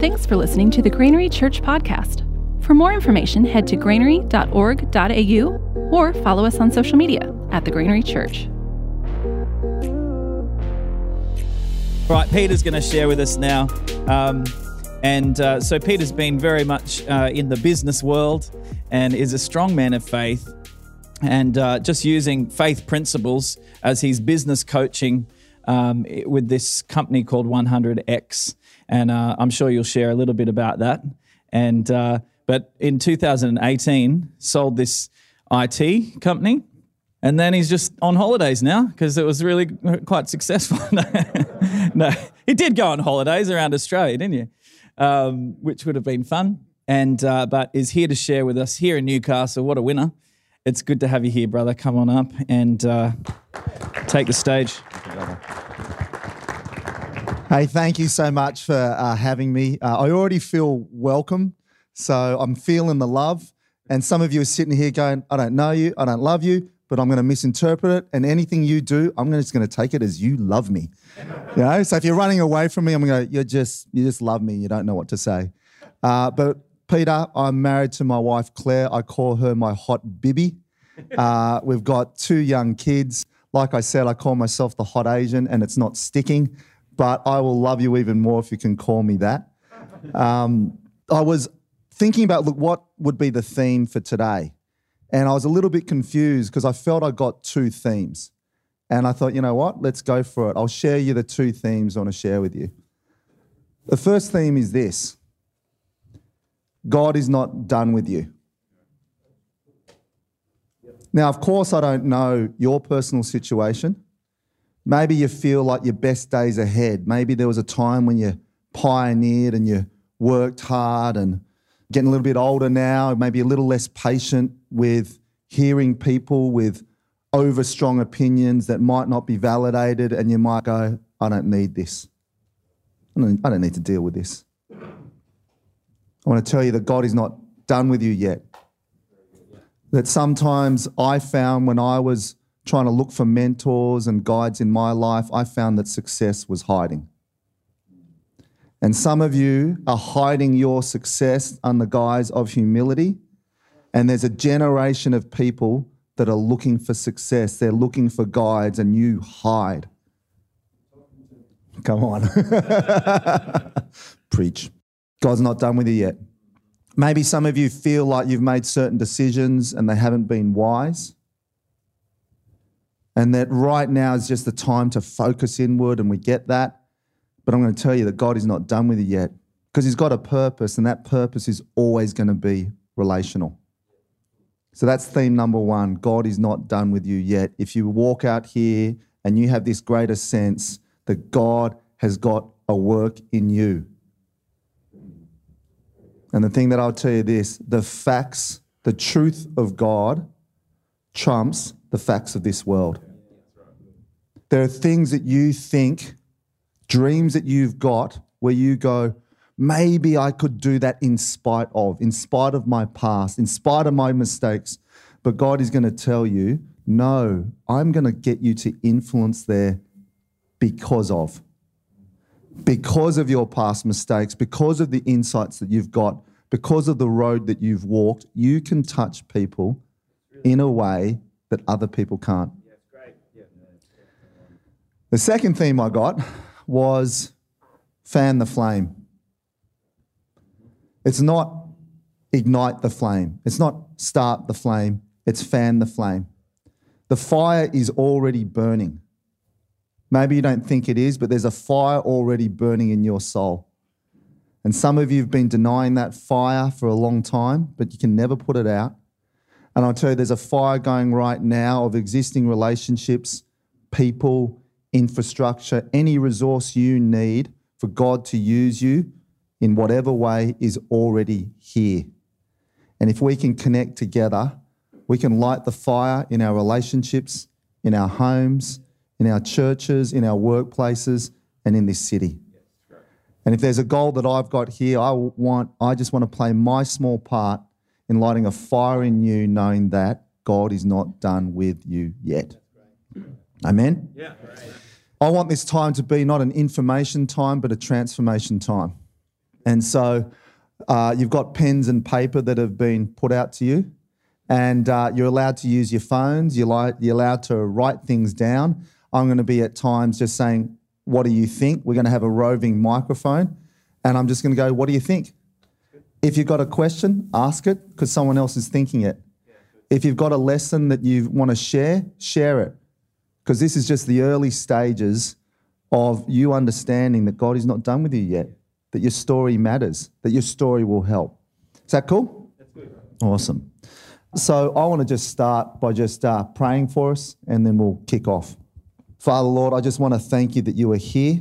Thanks for listening to the Granary Church podcast. For more information, head to granary.org.au or follow us on social media at the Granary Church. Right, Peter's going to share with us now. Um, and uh, so, Peter's been very much uh, in the business world and is a strong man of faith and uh, just using faith principles as his business coaching um, with this company called 100X. And uh, I'm sure you'll share a little bit about that. And uh, but in 2018, sold this IT company and then he's just on holidays now because it was really quite successful. no, he did go on holidays around Australia, didn't you? Um, which would have been fun. And uh, but is here to share with us here in Newcastle. What a winner! It's good to have you here, brother. Come on up and uh, take the stage. Hey, thank you so much for uh, having me. Uh, I already feel welcome, so I'm feeling the love. And some of you are sitting here going, "I don't know you, I don't love you." but I'm going to misinterpret it. And anything you do, I'm just going to take it as you love me. You know, so if you're running away from me, I'm going to, you just, you just love me. You don't know what to say. Uh, but Peter, I'm married to my wife, Claire. I call her my hot bibby. Uh, we've got two young kids. Like I said, I call myself the hot Asian and it's not sticking, but I will love you even more if you can call me that. Um, I was thinking about, look, what would be the theme for today? And I was a little bit confused because I felt I got two themes. And I thought, you know what? Let's go for it. I'll share you the two themes I want to share with you. The first theme is this God is not done with you. Now, of course, I don't know your personal situation. Maybe you feel like your best days ahead. Maybe there was a time when you pioneered and you worked hard and getting a little bit older now, maybe a little less patient with hearing people with over strong opinions that might not be validated, and you might go, I don't need this. I don't, I don't need to deal with this. I want to tell you that God is not done with you yet. That sometimes I found when I was trying to look for mentors and guides in my life, I found that success was hiding. And some of you are hiding your success under the guise of humility. And there's a generation of people that are looking for success. They're looking for guides, and you hide. Come on. Preach. God's not done with you yet. Maybe some of you feel like you've made certain decisions and they haven't been wise. And that right now is just the time to focus inward, and we get that. But I'm going to tell you that God is not done with you yet because He's got a purpose, and that purpose is always going to be relational. So that's theme number one. God is not done with you yet. If you walk out here and you have this greater sense that God has got a work in you. And the thing that I'll tell you this the facts, the truth of God trumps the facts of this world. There are things that you think dreams that you've got where you go, maybe I could do that in spite of, in spite of my past, in spite of my mistakes. But God is going to tell you, no, I'm going to get you to influence there because of. Because of your past mistakes, because of the insights that you've got, because of the road that you've walked, you can touch people in a way that other people can't. The second theme I got was fan the flame. It's not ignite the flame, it's not start the flame, it's fan the flame. The fire is already burning. Maybe you don't think it is, but there's a fire already burning in your soul. And some of you have been denying that fire for a long time, but you can never put it out. And I'll tell you, there's a fire going right now of existing relationships, people, infrastructure, any resource you need for God to use you in whatever way is already here. And if we can connect together, we can light the fire in our relationships, in our homes, in our churches, in our workplaces, and in this city. And if there's a goal that I've got here, I want I just want to play my small part in lighting a fire in you, knowing that God is not done with you yet. Amen? Yeah. I want this time to be not an information time, but a transformation time. And so uh, you've got pens and paper that have been put out to you, and uh, you're allowed to use your phones. You're, li- you're allowed to write things down. I'm going to be at times just saying, What do you think? We're going to have a roving microphone, and I'm just going to go, What do you think? If you've got a question, ask it because someone else is thinking it. If you've got a lesson that you want to share, share it. Because this is just the early stages of you understanding that God is not done with you yet, that your story matters, that your story will help. Is that cool? That's good. Awesome. So I want to just start by just uh, praying for us and then we'll kick off. Father, Lord, I just want to thank you that you are here.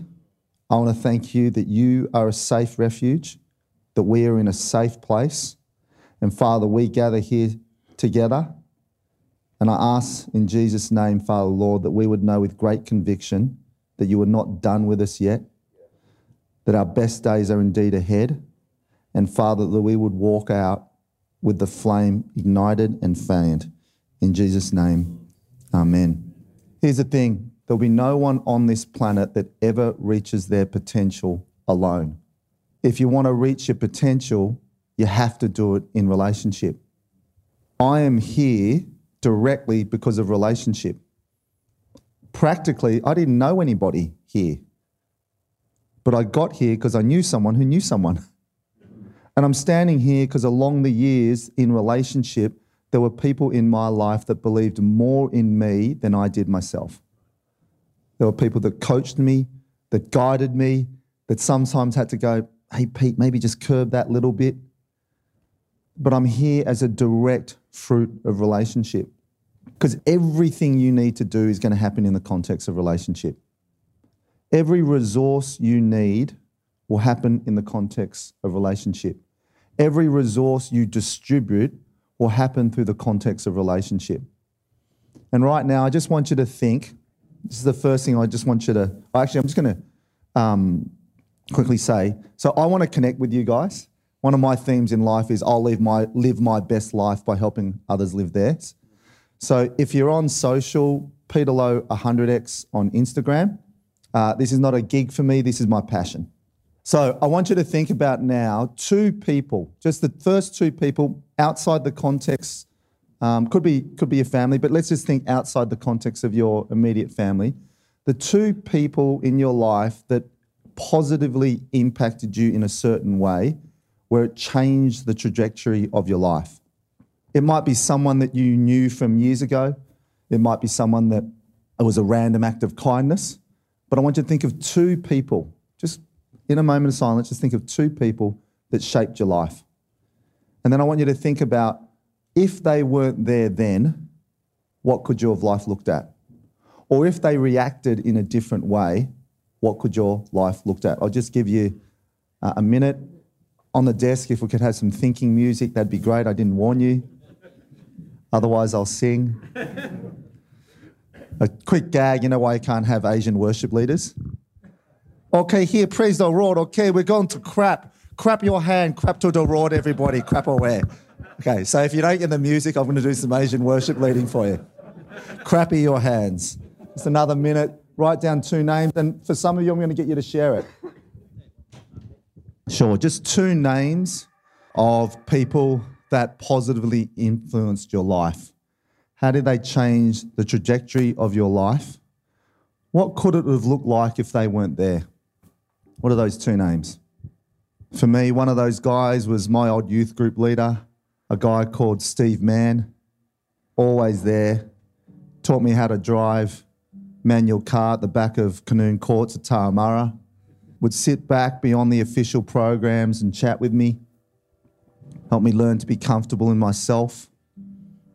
I want to thank you that you are a safe refuge, that we are in a safe place. And Father, we gather here together. And I ask in Jesus' name, Father, Lord, that we would know with great conviction that you are not done with us yet, that our best days are indeed ahead. And Father, that we would walk out with the flame ignited and fanned. In Jesus' name, amen. Here's the thing there'll be no one on this planet that ever reaches their potential alone. If you want to reach your potential, you have to do it in relationship. I am here directly because of relationship. Practically, I didn't know anybody here, but I got here because I knew someone who knew someone. And I'm standing here because along the years in relationship, there were people in my life that believed more in me than I did myself. There were people that coached me, that guided me, that sometimes had to go, hey, Pete, maybe just curb that little bit. But I'm here as a direct fruit of relationship because everything you need to do is going to happen in the context of relationship. Every resource you need will happen in the context of relationship. Every resource you distribute will happen through the context of relationship. And right now, I just want you to think this is the first thing I just want you to. Actually, I'm just going to um, quickly say. So, I want to connect with you guys. One of my themes in life is I'll live my, live my best life by helping others live theirs. So, if you're on social, Peter Low 100x on Instagram, uh, this is not a gig for me, this is my passion. So I want you to think about now two people, just the first two people outside the context. Um, could be could be a family, but let's just think outside the context of your immediate family. The two people in your life that positively impacted you in a certain way, where it changed the trajectory of your life. It might be someone that you knew from years ago. It might be someone that it was a random act of kindness. But I want you to think of two people, just in a moment of silence, just think of two people that shaped your life. And then I want you to think about if they weren't there then, what could your life looked at? Or if they reacted in a different way, what could your life looked at? I'll just give you uh, a minute on the desk. If we could have some thinking music, that'd be great. I didn't warn you. Otherwise, I'll sing. a quick gag you know why you can't have Asian worship leaders? Okay, here, praise the Lord. Okay, we're going to crap. Crap your hand, crap to the Lord, everybody, crap away. Okay, so if you don't get the music, I'm going to do some Asian worship leading for you. Crappy your hands. Just another minute. Write down two names, and for some of you, I'm going to get you to share it. Sure, just two names of people that positively influenced your life. How did they change the trajectory of your life? What could it have looked like if they weren't there? What are those two names? For me, one of those guys was my old youth group leader, a guy called Steve Mann, always there, taught me how to drive manual car at the back of Canoon Courts at Turramurra, would sit back beyond the official programs and chat with me, help me learn to be comfortable in myself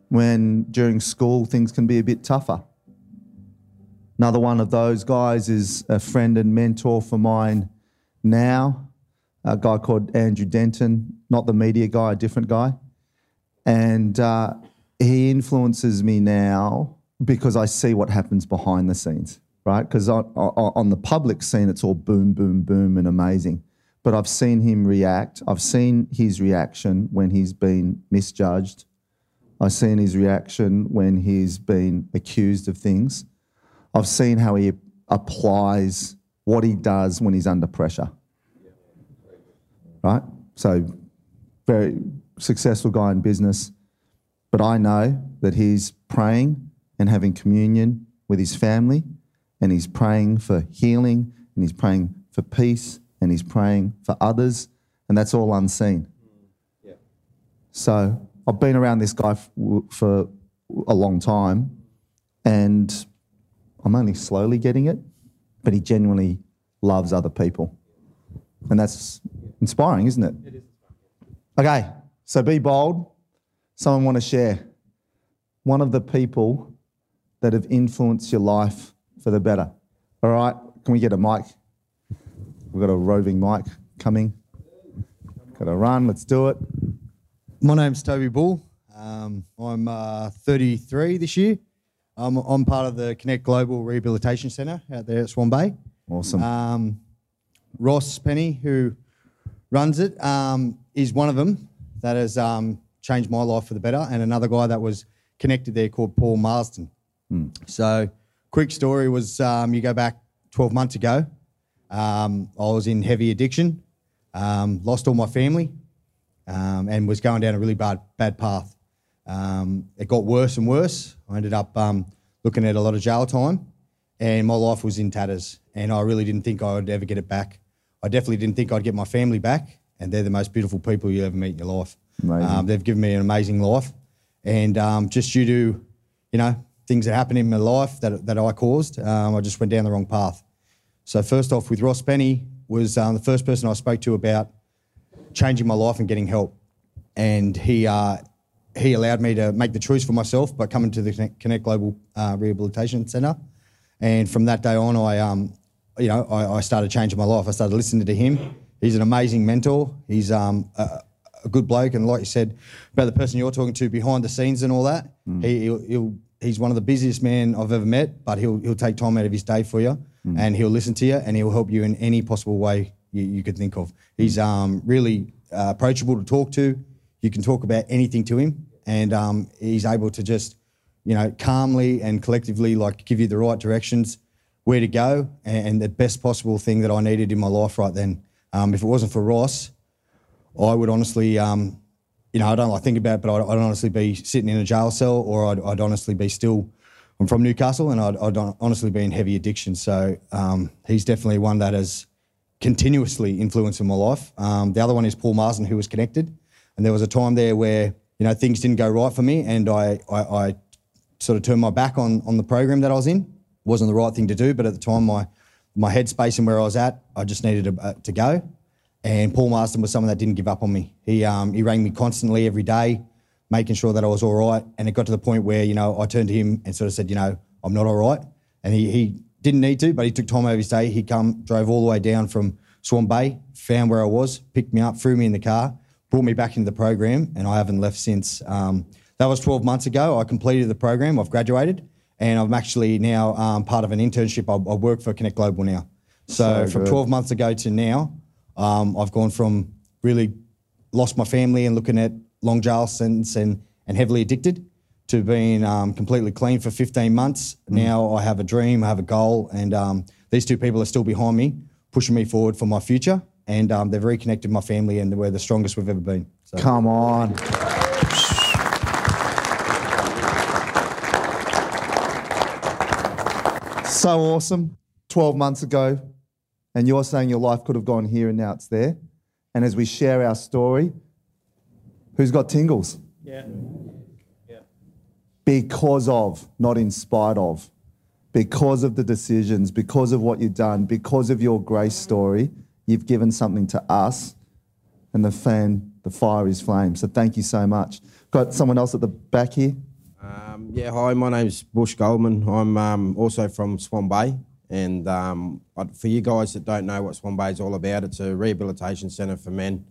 when during school things can be a bit tougher. Another one of those guys is a friend and mentor for mine now, a guy called Andrew Denton, not the media guy, a different guy. And uh, he influences me now because I see what happens behind the scenes, right? Because on, on the public scene, it's all boom, boom, boom and amazing. But I've seen him react. I've seen his reaction when he's been misjudged. I've seen his reaction when he's been accused of things. I've seen how he applies what he does when he's under pressure. right? So, very successful guy in business. But I know that he's praying and having communion with his family, and he's praying for healing, and he's praying for peace, and he's praying for others, and that's all unseen. So I've been around this guy f- for a long time, and I'm only slowly getting it, but he genuinely loves other people. And that's inspiring, isn't it? It is. Okay, so be bold. Someone want to share one of the people that have influenced your life for the better. All right, can we get a mic? We've got a roving mic coming. Got to run, let's do it. My name's Toby Bull. Um, I'm uh, 33 this year. I'm, I'm part of the Connect Global Rehabilitation Centre out there at Swan Bay. Awesome. Um, Ross Penny, who runs it, um, is one of them that has um, changed my life for the better, and another guy that was connected there called Paul Marsden. So, quick story was um, you go back 12 months ago, um, I was in heavy addiction, um, lost all my family, um, and was going down a really bad bad path. Um, it got worse and worse. I ended up um, looking at a lot of jail time, and my life was in tatters. And I really didn't think I would ever get it back. I definitely didn't think I'd get my family back, and they're the most beautiful people you ever meet in your life. Um, they've given me an amazing life, and um, just due to, you know, things that happened in my life that that I caused, um, I just went down the wrong path. So first off, with Ross Penny was um, the first person I spoke to about changing my life and getting help. And he uh, he allowed me to make the choice for myself by coming to the Connect- Global uh, Rehabilitation Centre. And from that day on, I um, you know I, I started changing my life. I started listening to him. He's an amazing mentor. He's um, a, a good bloke, and like you said about the person you're talking to behind the scenes and all that, he, he'll, he'll he's one of the busiest men I've ever met. But he'll he'll take time out of his day for you, and he'll listen to you, and he'll help you in any possible way you, you could think of. He's um, really uh, approachable to talk to. You can talk about anything to him, and um, he's able to just, you know, calmly and collectively like give you the right directions, where to go, and, and the best possible thing that I needed in my life right then. Um, if it wasn't for Ross, I would honestly, um, you know, I don't like think about it, but I'd, I'd honestly be sitting in a jail cell, or I'd, I'd honestly be still. I'm from Newcastle, and I'd, I'd honestly be in heavy addiction. So um, he's definitely one that has continuously influenced in my life. Um, the other one is Paul Marsden, who was connected, and there was a time there where you know things didn't go right for me, and I, I, I sort of turned my back on on the program that I was in. wasn't the right thing to do, but at the time my my headspace and where I was at, I just needed to, uh, to go. And Paul Marsden was someone that didn't give up on me. He um, he rang me constantly every day, making sure that I was all right. And it got to the point where you know I turned to him and sort of said, you know, I'm not all right. And he he didn't need to, but he took time out of his day. He come drove all the way down from Swan Bay, found where I was, picked me up, threw me in the car, brought me back into the program, and I haven't left since. Um, that was 12 months ago. I completed the program. I've graduated, and I'm actually now um, part of an internship. I, I work for Connect Global now. So, So from 12 months ago to now, um, I've gone from really lost my family and looking at long jail sentence and, and heavily addicted to being um, completely clean for 15 months. Now I have a dream, I have a goal, and um, these two people are still behind me, pushing me forward for my future. And um, they've reconnected my family, and we're the strongest we've ever been. So. Come on. So awesome. 12 months ago, and you're saying your life could have gone here and now it's there. And as we share our story, who's got tingles? Yeah. yeah. Because of, not in spite of. Because of the decisions, because of what you've done, because of your grace story, you've given something to us, and the fan, the fire is flame. So thank you so much. Got someone else at the back here? Um, yeah, hi, my name's Bush Goldman. I'm um, also from Swan Bay. And um, for you guys that don't know what Swan Bay is all about, it's a rehabilitation centre for men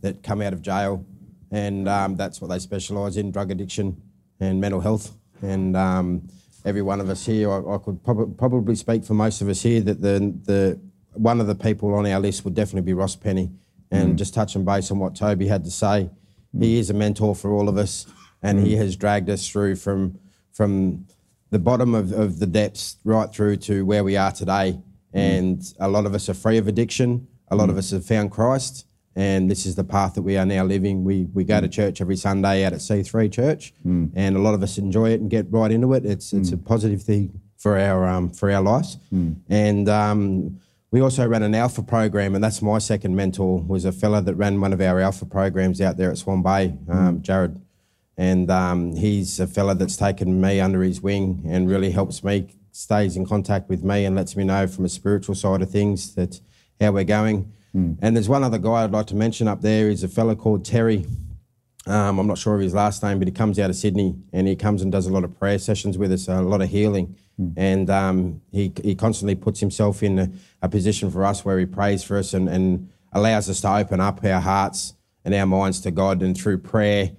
that come out of jail. And um, that's what they specialise in drug addiction and mental health. And um, every one of us here, I, I could prob- probably speak for most of us here that the, the one of the people on our list would definitely be Ross Penny. And just touching base on what Toby had to say, he is a mentor for all of us, and he has dragged us through from from the bottom of, of the depths right through to where we are today. Mm. And a lot of us are free of addiction. A lot of mm. us have found Christ, and this is the path that we are now living. We we go to mm. church every Sunday out at C3 Church, and a lot of us enjoy it and get right into it. It's it's a positive thing for our um, for our lives, and. Um, we also ran an alpha program, and that's my second mentor was a fella that ran one of our alpha programs out there at Swan Bay, um, Jared, and um, he's a fella that's taken me under his wing and really helps me, stays in contact with me, and lets me know from a spiritual side of things that how we're going. And there's one other guy I'd like to mention up there. He's a fella called Terry. Um, I'm not sure of his last name, but he comes out of Sydney and he comes and does a lot of prayer sessions with us, a lot of healing. And um, he, he constantly puts himself in a, a position for us where he prays for us and, and allows us to open up our hearts and our minds to God and through prayer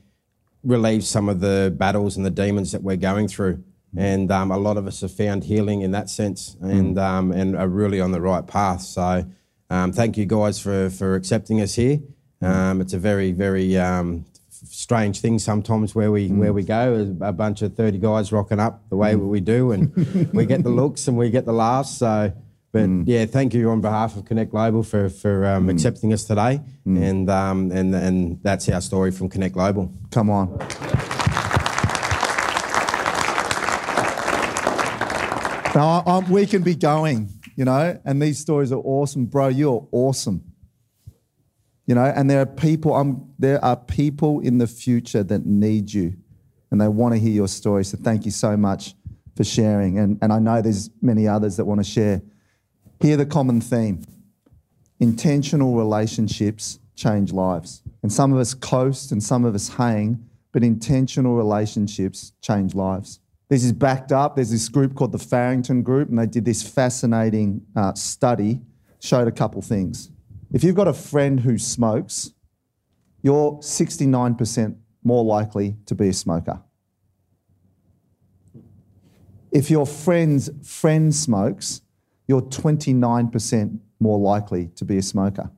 relieves some of the battles and the demons that we're going through. And um, a lot of us have found healing in that sense and, um, and are really on the right path. So um, thank you guys for, for accepting us here. Um, it's a very, very um, strange thing sometimes where we where we go a bunch of 30 guys rocking up the way we do and we get the looks and we get the laughs so but yeah thank you on behalf of connect global for for um, accepting us today and um, and and that's our story from connect global Come on. Now, I, I'm- we can be going, you know, and these stories are awesome. Bro, you're awesome. You know, and there are people, um, there are people in the future that need you and they want to hear your story. So thank you so much for sharing. And, and I know there's many others that want to share. Hear the common theme intentional relationships change lives. And some of us coast and some of us hang, but intentional relationships change lives. This is backed up. There's this group called the Framingham Group, and they did this fascinating uh, study, showed a couple things. If you've got a friend who smokes, you're 69% more likely to be a smoker. If your friend's friend smokes, you're 29% more likely to be a smoker.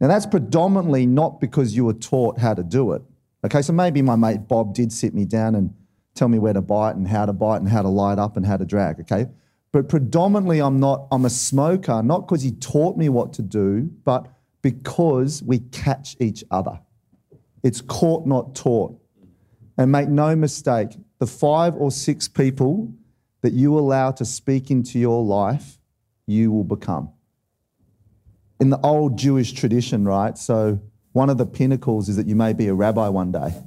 Now, that's predominantly not because you were taught how to do it. Okay, so maybe my mate Bob did sit me down and tell me where to buy it and how to buy it and how to light up and how to drag, okay? But predominantly, I'm not, I'm a smoker, not because he taught me what to do, but because we catch each other. It's caught, not taught. And make no mistake, the five or six people that you allow to speak into your life, you will become. In the old Jewish tradition, right? So, one of the pinnacles is that you may be a rabbi one day.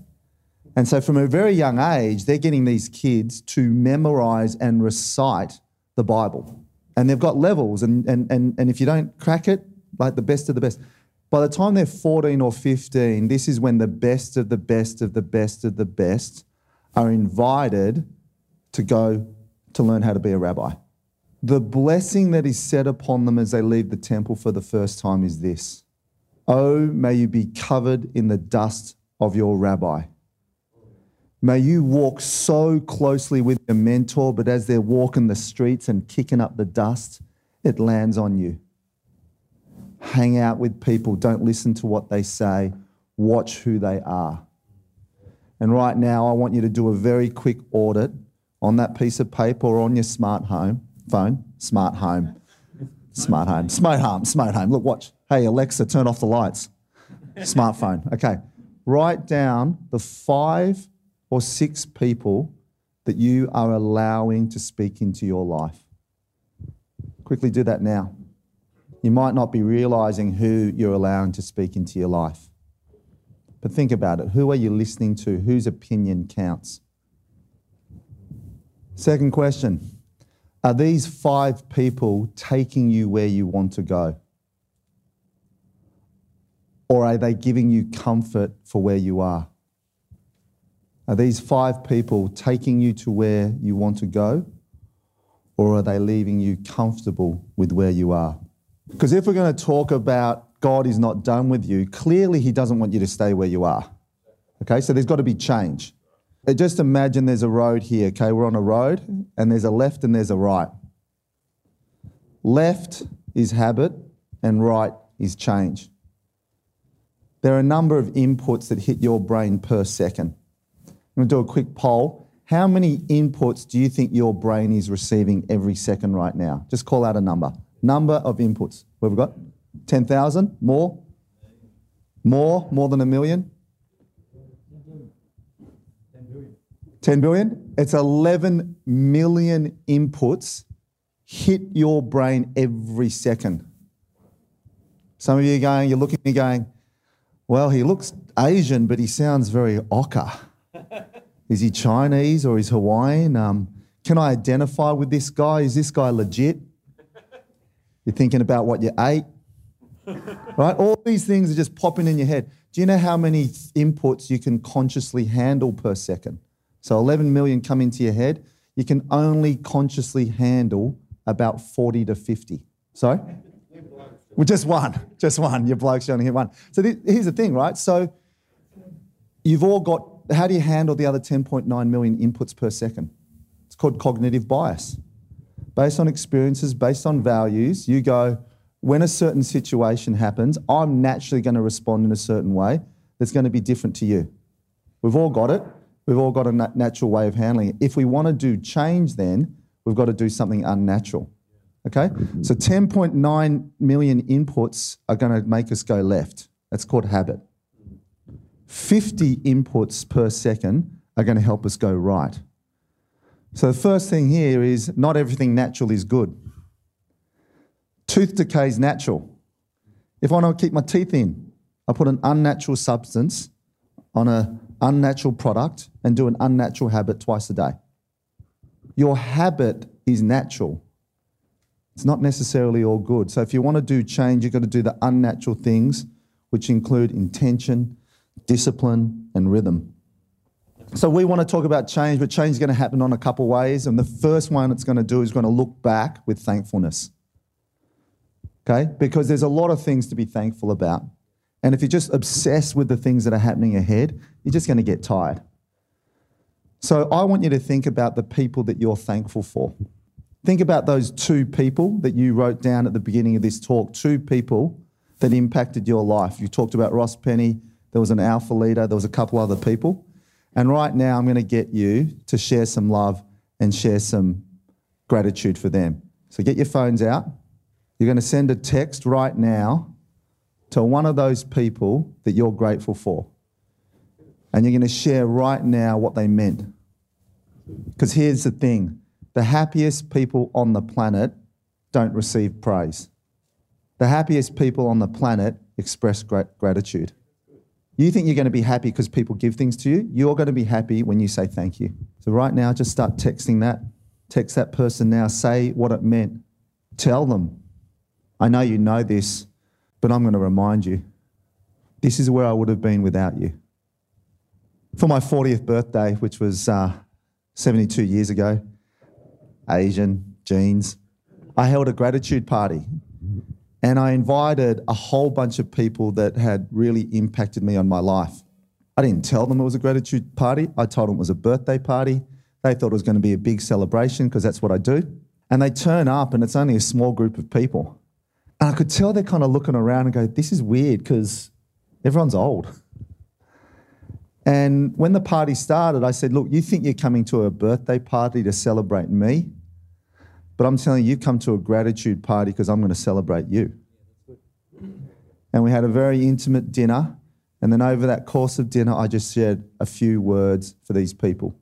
And so, from a very young age, they're getting these kids to memorize and recite the Bible. And they've got levels, and, and, and, and if you don't crack it, like the best of the best. By the time they're 14 or 15, this is when the best of the best of the best of the best are invited to go to learn how to be a rabbi. The blessing that is set upon them as they leave the temple for the first time is this Oh, may you be covered in the dust of your rabbi. May you walk so closely with your mentor, but as they're walking the streets and kicking up the dust, it lands on you. Hang out with people, don't listen to what they say, watch who they are. And right now, I want you to do a very quick audit on that piece of paper or on your smart home phone. Smart home. Smart home. Smart home. Smart home. Look, watch. Hey, Alexa, turn off the lights. Smartphone. Okay. Write down the five or six people that you are allowing to speak into your life. Quickly do that now. You might not be realizing who you're allowing to speak into your life. But think about it. Who are you listening to? Whose opinion counts? Second question Are these five people taking you where you want to go? Or are they giving you comfort for where you are? Are these five people taking you to where you want to go? Or are they leaving you comfortable with where you are? Because if we're going to talk about God is not done with you, clearly He doesn't want you to stay where you are. Okay, so there's got to be change. Just imagine there's a road here, okay? We're on a road and there's a left and there's a right. Left is habit and right is change. There are a number of inputs that hit your brain per second. I'm going to do a quick poll. How many inputs do you think your brain is receiving every second right now? Just call out a number. Number of inputs. What have we got? 10,000? More? More? More than a million? 10 billion? It's 11 million inputs hit your brain every second. Some of you are going, you're looking at me going, well, he looks Asian, but he sounds very ochre. is he Chinese or is Hawaiian? Um, can I identify with this guy? Is this guy legit? You're thinking about what you ate, right? All these things are just popping in your head. Do you know how many inputs you can consciously handle per second? So 11 million come into your head. You can only consciously handle about 40 to 50. Sorry? Well, just one, just one. Your bloke's you only hit one. So th- here's the thing, right? So you've all got, how do you handle the other 10.9 million inputs per second? It's called cognitive bias. Based on experiences, based on values, you go, when a certain situation happens, I'm naturally going to respond in a certain way that's going to be different to you. We've all got it. We've all got a natural way of handling it. If we want to do change, then we've got to do something unnatural. Okay? So 10.9 million inputs are going to make us go left. That's called habit. 50 inputs per second are going to help us go right. So the first thing here is not everything natural is good. Tooth decay is natural. If I want to keep my teeth in, I put an unnatural substance on an unnatural product and do an unnatural habit twice a day. Your habit is natural. It's not necessarily all good. So if you want to do change, you've got to do the unnatural things, which include intention, discipline, and rhythm. So we want to talk about change, but change is going to happen on a couple ways. And the first one it's going to do is going to look back with thankfulness. Okay? Because there's a lot of things to be thankful about. And if you're just obsessed with the things that are happening ahead, you're just going to get tired. So I want you to think about the people that you're thankful for. Think about those two people that you wrote down at the beginning of this talk, two people that impacted your life. You talked about Ross Penny, there was an alpha leader, there was a couple other people. And right now, I'm going to get you to share some love and share some gratitude for them. So get your phones out. You're going to send a text right now to one of those people that you're grateful for. And you're going to share right now what they meant. Because here's the thing the happiest people on the planet don't receive praise. The happiest people on the planet express gratitude. You think you're going to be happy because people give things to you? You're going to be happy when you say thank you. So, right now, just start texting that. Text that person now. Say what it meant. Tell them. I know you know this, but I'm going to remind you. This is where I would have been without you. For my 40th birthday, which was uh, 72 years ago, Asian, jeans, I held a gratitude party and I invited a whole bunch of people that had really impacted me on my life. I didn't tell them it was a gratitude party. I told them it was a birthday party. They thought it was going to be a big celebration because that's what I do. And they turn up and it's only a small group of people. And I could tell they're kind of looking around and go, this is weird because everyone's old. And when the party started, I said, look, you think you're coming to a birthday party to celebrate me? But I'm telling you, you come to a gratitude party because I'm going to celebrate you. And we had a very intimate dinner. And then over that course of dinner, I just shared a few words for these people.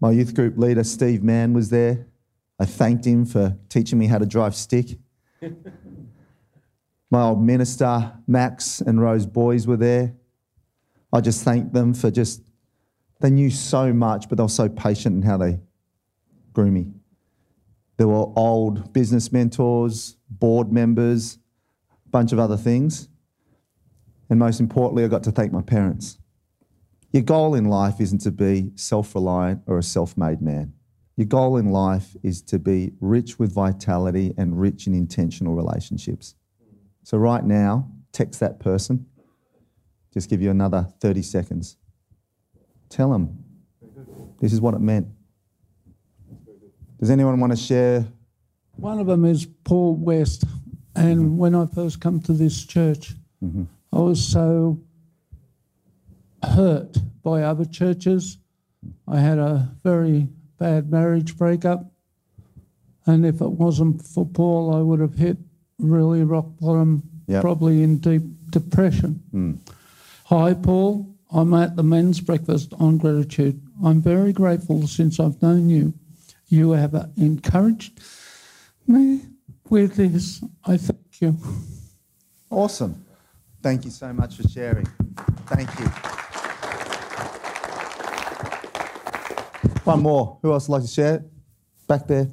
My youth group leader, Steve Mann, was there. I thanked him for teaching me how to drive stick. My old minister, Max and Rose Boys, were there. I just thanked them for just, they knew so much, but they were so patient in how they grew me. There were old business mentors, board members, a bunch of other things. And most importantly, I got to thank my parents. Your goal in life isn't to be self reliant or a self made man. Your goal in life is to be rich with vitality and rich in intentional relationships. So, right now, text that person. Just give you another 30 seconds. Tell them this is what it meant. Does anyone want to share? One of them is Paul West. And mm-hmm. when I first come to this church, mm-hmm. I was so hurt by other churches. I had a very bad marriage breakup. And if it wasn't for Paul, I would have hit really rock bottom, Yep. probably in deep depression. Hmm. Hi, Paul. I'm at the men's breakfast on gratitude. I'm very grateful since I've known you. You have encouraged me with this. I thank you. Awesome. Thank you so much for sharing. Thank you. One more. Who else would like to share? Back there.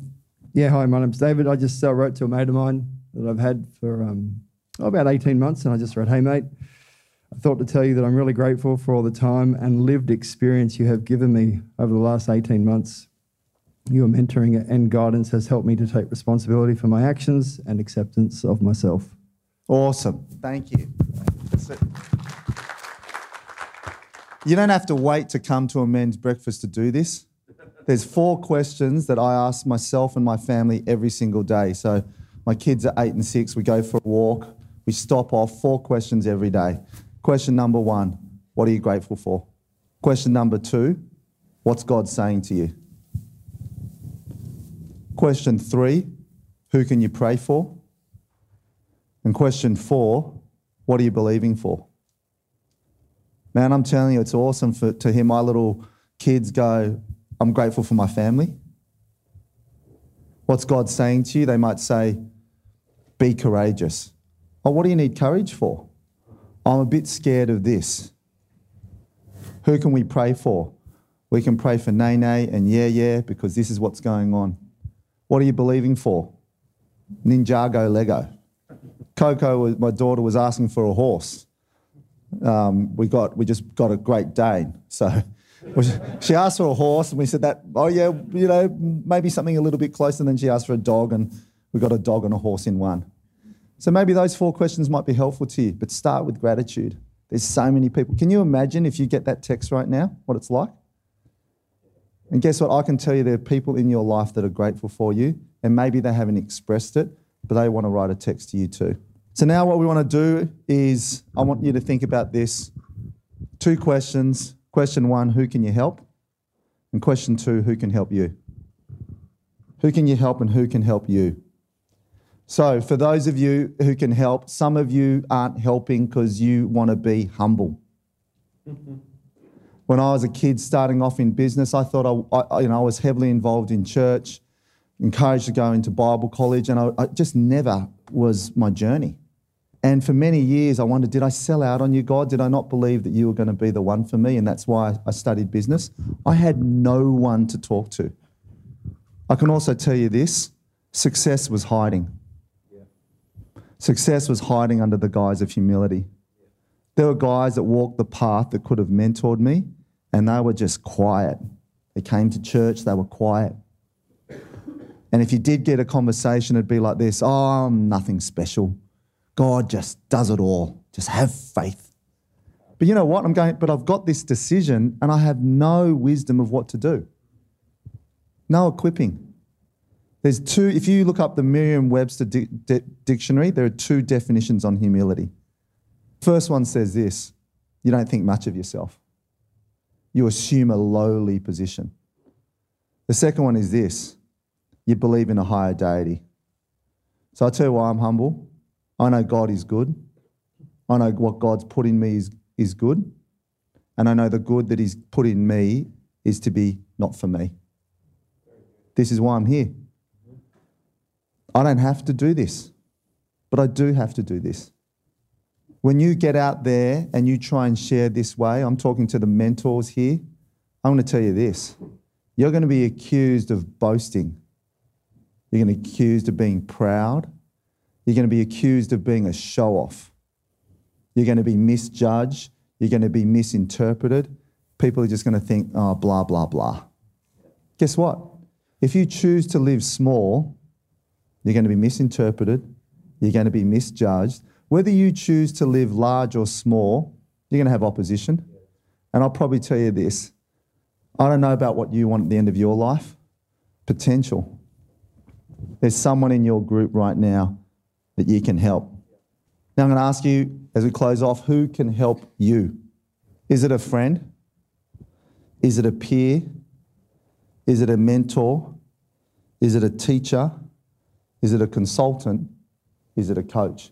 Yeah, hi, my name's David. I just uh, wrote to a mate of mine that I've had for um, oh, about 18 months, and I just wrote, Hey, mate, I thought to tell you that I'm really grateful for all the time and lived experience you have given me over the last 18 months. Your mentoring and guidance has helped me to take responsibility for my actions and acceptance of myself. Awesome. Thank you. That's it. You don't have to wait to come to a men's breakfast to do this. There's four questions that I ask myself and my family every single day. So my kids are eight and six. We go for a walk. We stop off. Four questions every day. Question number one What are you grateful for? Question number two What's God saying to you? Question three Who can you pray for? And question four, what are you believing for? Man, I'm telling you, it's awesome for, to hear my little kids go, I'm grateful for my family. What's God saying to you? They might say, be courageous. Oh, what do you need courage for? I'm a bit scared of this. Who can we pray for? We can pray for Nay Nay and Yeah Yeah because this is what's going on. What are you believing for? Ninjago Lego. Coco, my daughter, was asking for a horse. Um, we got, we just got a Great Dane. So she asked for a horse, and we said that. Oh yeah, you know, maybe something a little bit closer. And then she asked for a dog, and we got a dog and a horse in one. So maybe those four questions might be helpful to you. But start with gratitude. There's so many people. Can you imagine if you get that text right now? What it's like? And guess what? I can tell you there are people in your life that are grateful for you, and maybe they haven't expressed it, but they want to write a text to you too. So now what we want to do is I want you to think about this. Two questions. Question one, who can you help? And question two, who can help you? Who can you help and who can help you? So, for those of you who can help, some of you aren't helping because you want to be humble. when I was a kid starting off in business, I thought I, I, you know, I was heavily involved in church, encouraged to go into Bible college, and I, I just never was my journey. And for many years, I wondered, did I sell out on you, God? Did I not believe that you were going to be the one for me? And that's why I studied business. I had no one to talk to. I can also tell you this success was hiding. Success was hiding under the guise of humility. There were guys that walked the path that could have mentored me, and they were just quiet. They came to church, they were quiet. And if you did get a conversation, it'd be like this Oh, I'm nothing special. God just does it all. Just have faith. But you know what? I'm going, but I've got this decision and I have no wisdom of what to do. No equipping. There's two, if you look up the Merriam Webster di- di- dictionary, there are two definitions on humility. First one says this you don't think much of yourself, you assume a lowly position. The second one is this you believe in a higher deity. So I'll tell you why I'm humble. I know God is good. I know what God's put in me is, is good. And I know the good that He's put in me is to be not for me. This is why I'm here. I don't have to do this, but I do have to do this. When you get out there and you try and share this way, I'm talking to the mentors here. I'm going to tell you this you're going to be accused of boasting, you're going to be accused of being proud, you're going to be accused of being a show off, you're going to be misjudged, you're going to be misinterpreted. People are just going to think, oh, blah, blah, blah. Guess what? If you choose to live small, you're going to be misinterpreted. You're going to be misjudged. Whether you choose to live large or small, you're going to have opposition. And I'll probably tell you this I don't know about what you want at the end of your life potential. There's someone in your group right now that you can help. Now, I'm going to ask you as we close off who can help you? Is it a friend? Is it a peer? Is it a mentor? Is it a teacher? Is it a consultant? Is it a coach?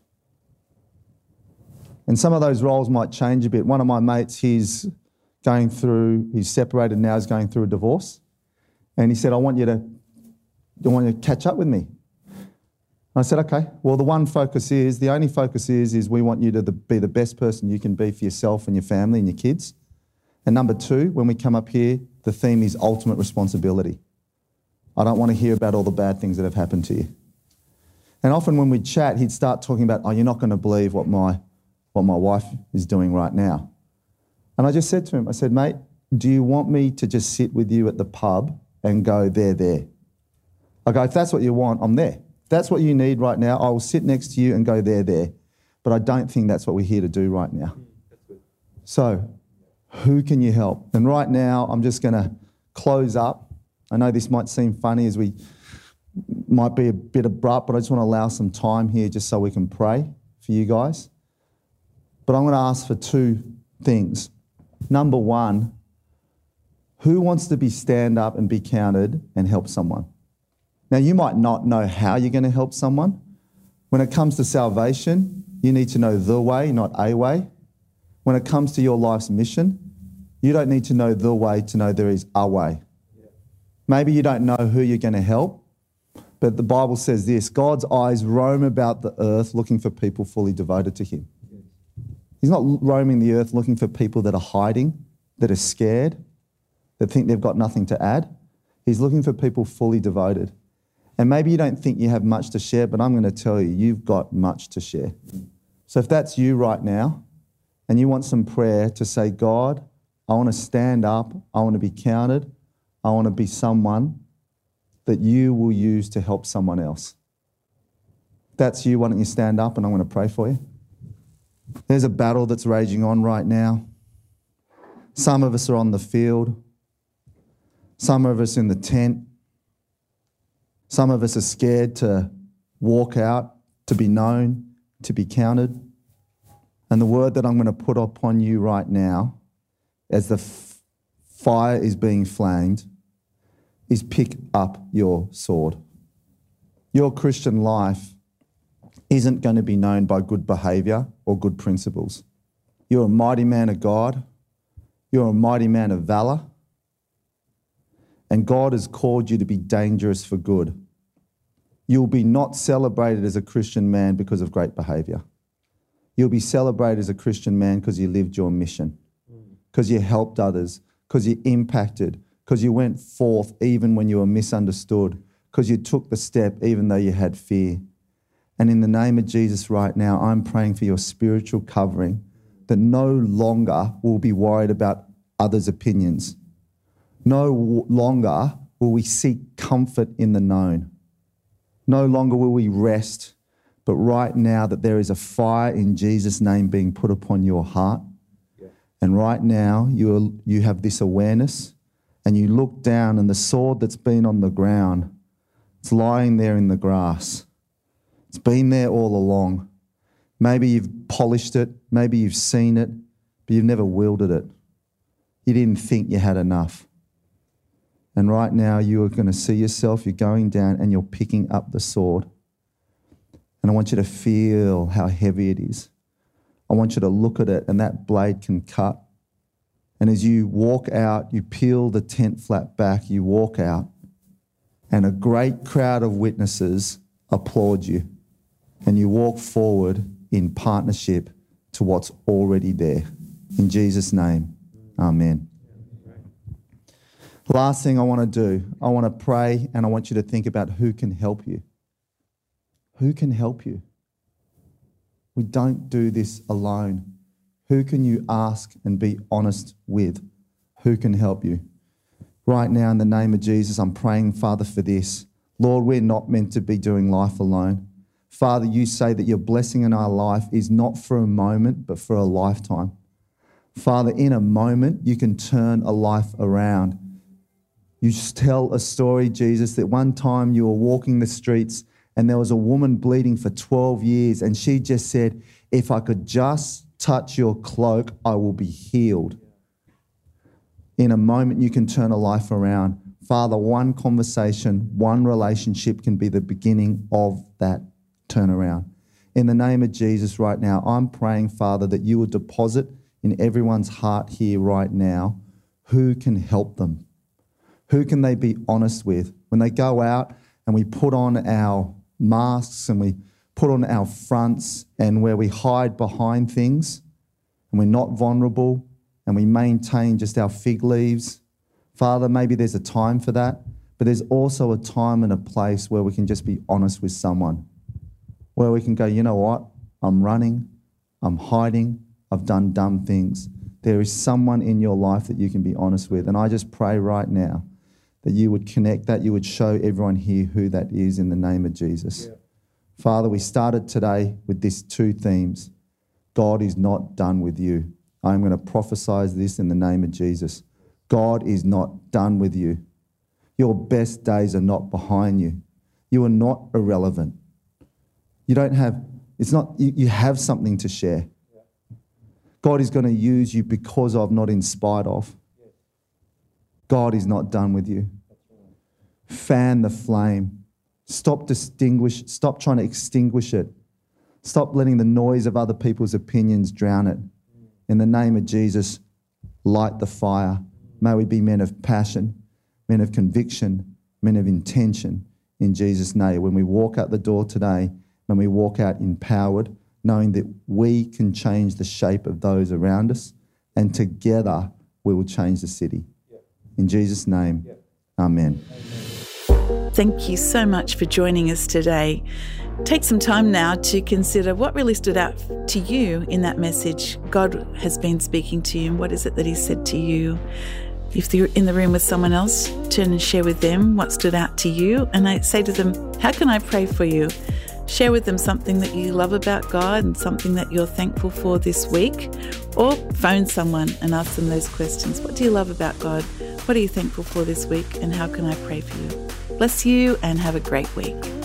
And some of those roles might change a bit. One of my mates, he's going through, he's separated now, he's going through a divorce. And he said, I want you to, I want you to catch up with me. I said, okay. Well, the one focus is, the only focus is, is we want you to the, be the best person you can be for yourself and your family and your kids. And number two, when we come up here, the theme is ultimate responsibility. I don't want to hear about all the bad things that have happened to you. And often when we'd chat, he'd start talking about, oh, you're not going to believe what my, what my wife is doing right now. And I just said to him, I said, mate, do you want me to just sit with you at the pub and go, there, there? I go, if that's what you want, I'm there. That's what you need right now, I will sit next to you and go, there, there. But I don't think that's what we're here to do right now. Mm, so, who can you help? And right now, I'm just going to close up. I know this might seem funny as we might be a bit abrupt, but I just want to allow some time here just so we can pray for you guys. But I'm going to ask for two things. Number one, who wants to be stand up and be counted and help someone? Now, you might not know how you're going to help someone. When it comes to salvation, you need to know the way, not a way. When it comes to your life's mission, you don't need to know the way to know there is a way. Maybe you don't know who you're going to help, but the Bible says this God's eyes roam about the earth looking for people fully devoted to Him. He's not roaming the earth looking for people that are hiding, that are scared, that think they've got nothing to add. He's looking for people fully devoted. And maybe you don't think you have much to share, but I'm going to tell you, you've got much to share. So if that's you right now, and you want some prayer to say, God, I want to stand up, I want to be counted, I want to be someone that you will use to help someone else. If that's you, why don't you stand up and I'm going to pray for you? There's a battle that's raging on right now. Some of us are on the field, some of us in the tent, some of us are scared to walk out, to be known, to be counted. And the word that I'm going to put upon you right now, as the f- fire is being flamed, is pick up your sword. Your Christian life isn't going to be known by good behavior or good principles. You're a mighty man of God. You're a mighty man of valor. And God has called you to be dangerous for good. You'll be not celebrated as a Christian man because of great behavior. You'll be celebrated as a Christian man because you lived your mission, mm. because you helped others, because you impacted, because you went forth even when you were misunderstood, because you took the step even though you had fear. And in the name of Jesus, right now, I'm praying for your spiritual covering that no longer will be worried about others' opinions. No longer will we seek comfort in the known. No longer will we rest, but right now that there is a fire in Jesus' name being put upon your heart. And right now you, are, you have this awareness and you look down, and the sword that's been on the ground, it's lying there in the grass. It's been there all along. Maybe you've polished it, maybe you've seen it, but you've never wielded it. You didn't think you had enough. And right now, you are going to see yourself, you're going down and you're picking up the sword. And I want you to feel how heavy it is. I want you to look at it, and that blade can cut. And as you walk out, you peel the tent flap back, you walk out, and a great crowd of witnesses applaud you. And you walk forward in partnership to what's already there. In Jesus' name, amen. Last thing I want to do, I want to pray and I want you to think about who can help you. Who can help you? We don't do this alone. Who can you ask and be honest with? Who can help you? Right now, in the name of Jesus, I'm praying, Father, for this. Lord, we're not meant to be doing life alone. Father, you say that your blessing in our life is not for a moment, but for a lifetime. Father, in a moment, you can turn a life around. You tell a story, Jesus, that one time you were walking the streets and there was a woman bleeding for 12 years, and she just said, If I could just touch your cloak, I will be healed. In a moment, you can turn a life around. Father, one conversation, one relationship can be the beginning of that turnaround. In the name of Jesus, right now, I'm praying, Father, that you will deposit in everyone's heart here right now who can help them. Who can they be honest with? When they go out and we put on our masks and we put on our fronts and where we hide behind things and we're not vulnerable and we maintain just our fig leaves. Father, maybe there's a time for that, but there's also a time and a place where we can just be honest with someone, where we can go, you know what? I'm running, I'm hiding, I've done dumb things. There is someone in your life that you can be honest with. And I just pray right now that you would connect that, you would show everyone here who that is in the name of Jesus. Yeah. Father, we started today with these two themes God is not done with you. I'm going to prophesy this in the name of Jesus. God is not done with you. Your best days are not behind you. You are not irrelevant. You don't have, it's not, you, you have something to share. God is going to use you because of, not in spite of. God is not done with you. Fan the flame. Stop distinguish, stop trying to extinguish it. Stop letting the noise of other people's opinions drown it. In the name of Jesus, light the fire. May we be men of passion, men of conviction, men of intention in Jesus' name. When we walk out the door today, when we walk out empowered, knowing that we can change the shape of those around us, and together we will change the city. In Jesus' name, amen. Thank you so much for joining us today. Take some time now to consider what really stood out to you in that message. God has been speaking to you, and what is it that He said to you? If you're in the room with someone else, turn and share with them what stood out to you. And I say to them, How can I pray for you? Share with them something that you love about God and something that you're thankful for this week. Or phone someone and ask them those questions. What do you love about God? What are you thankful for this week? And how can I pray for you? Bless you and have a great week.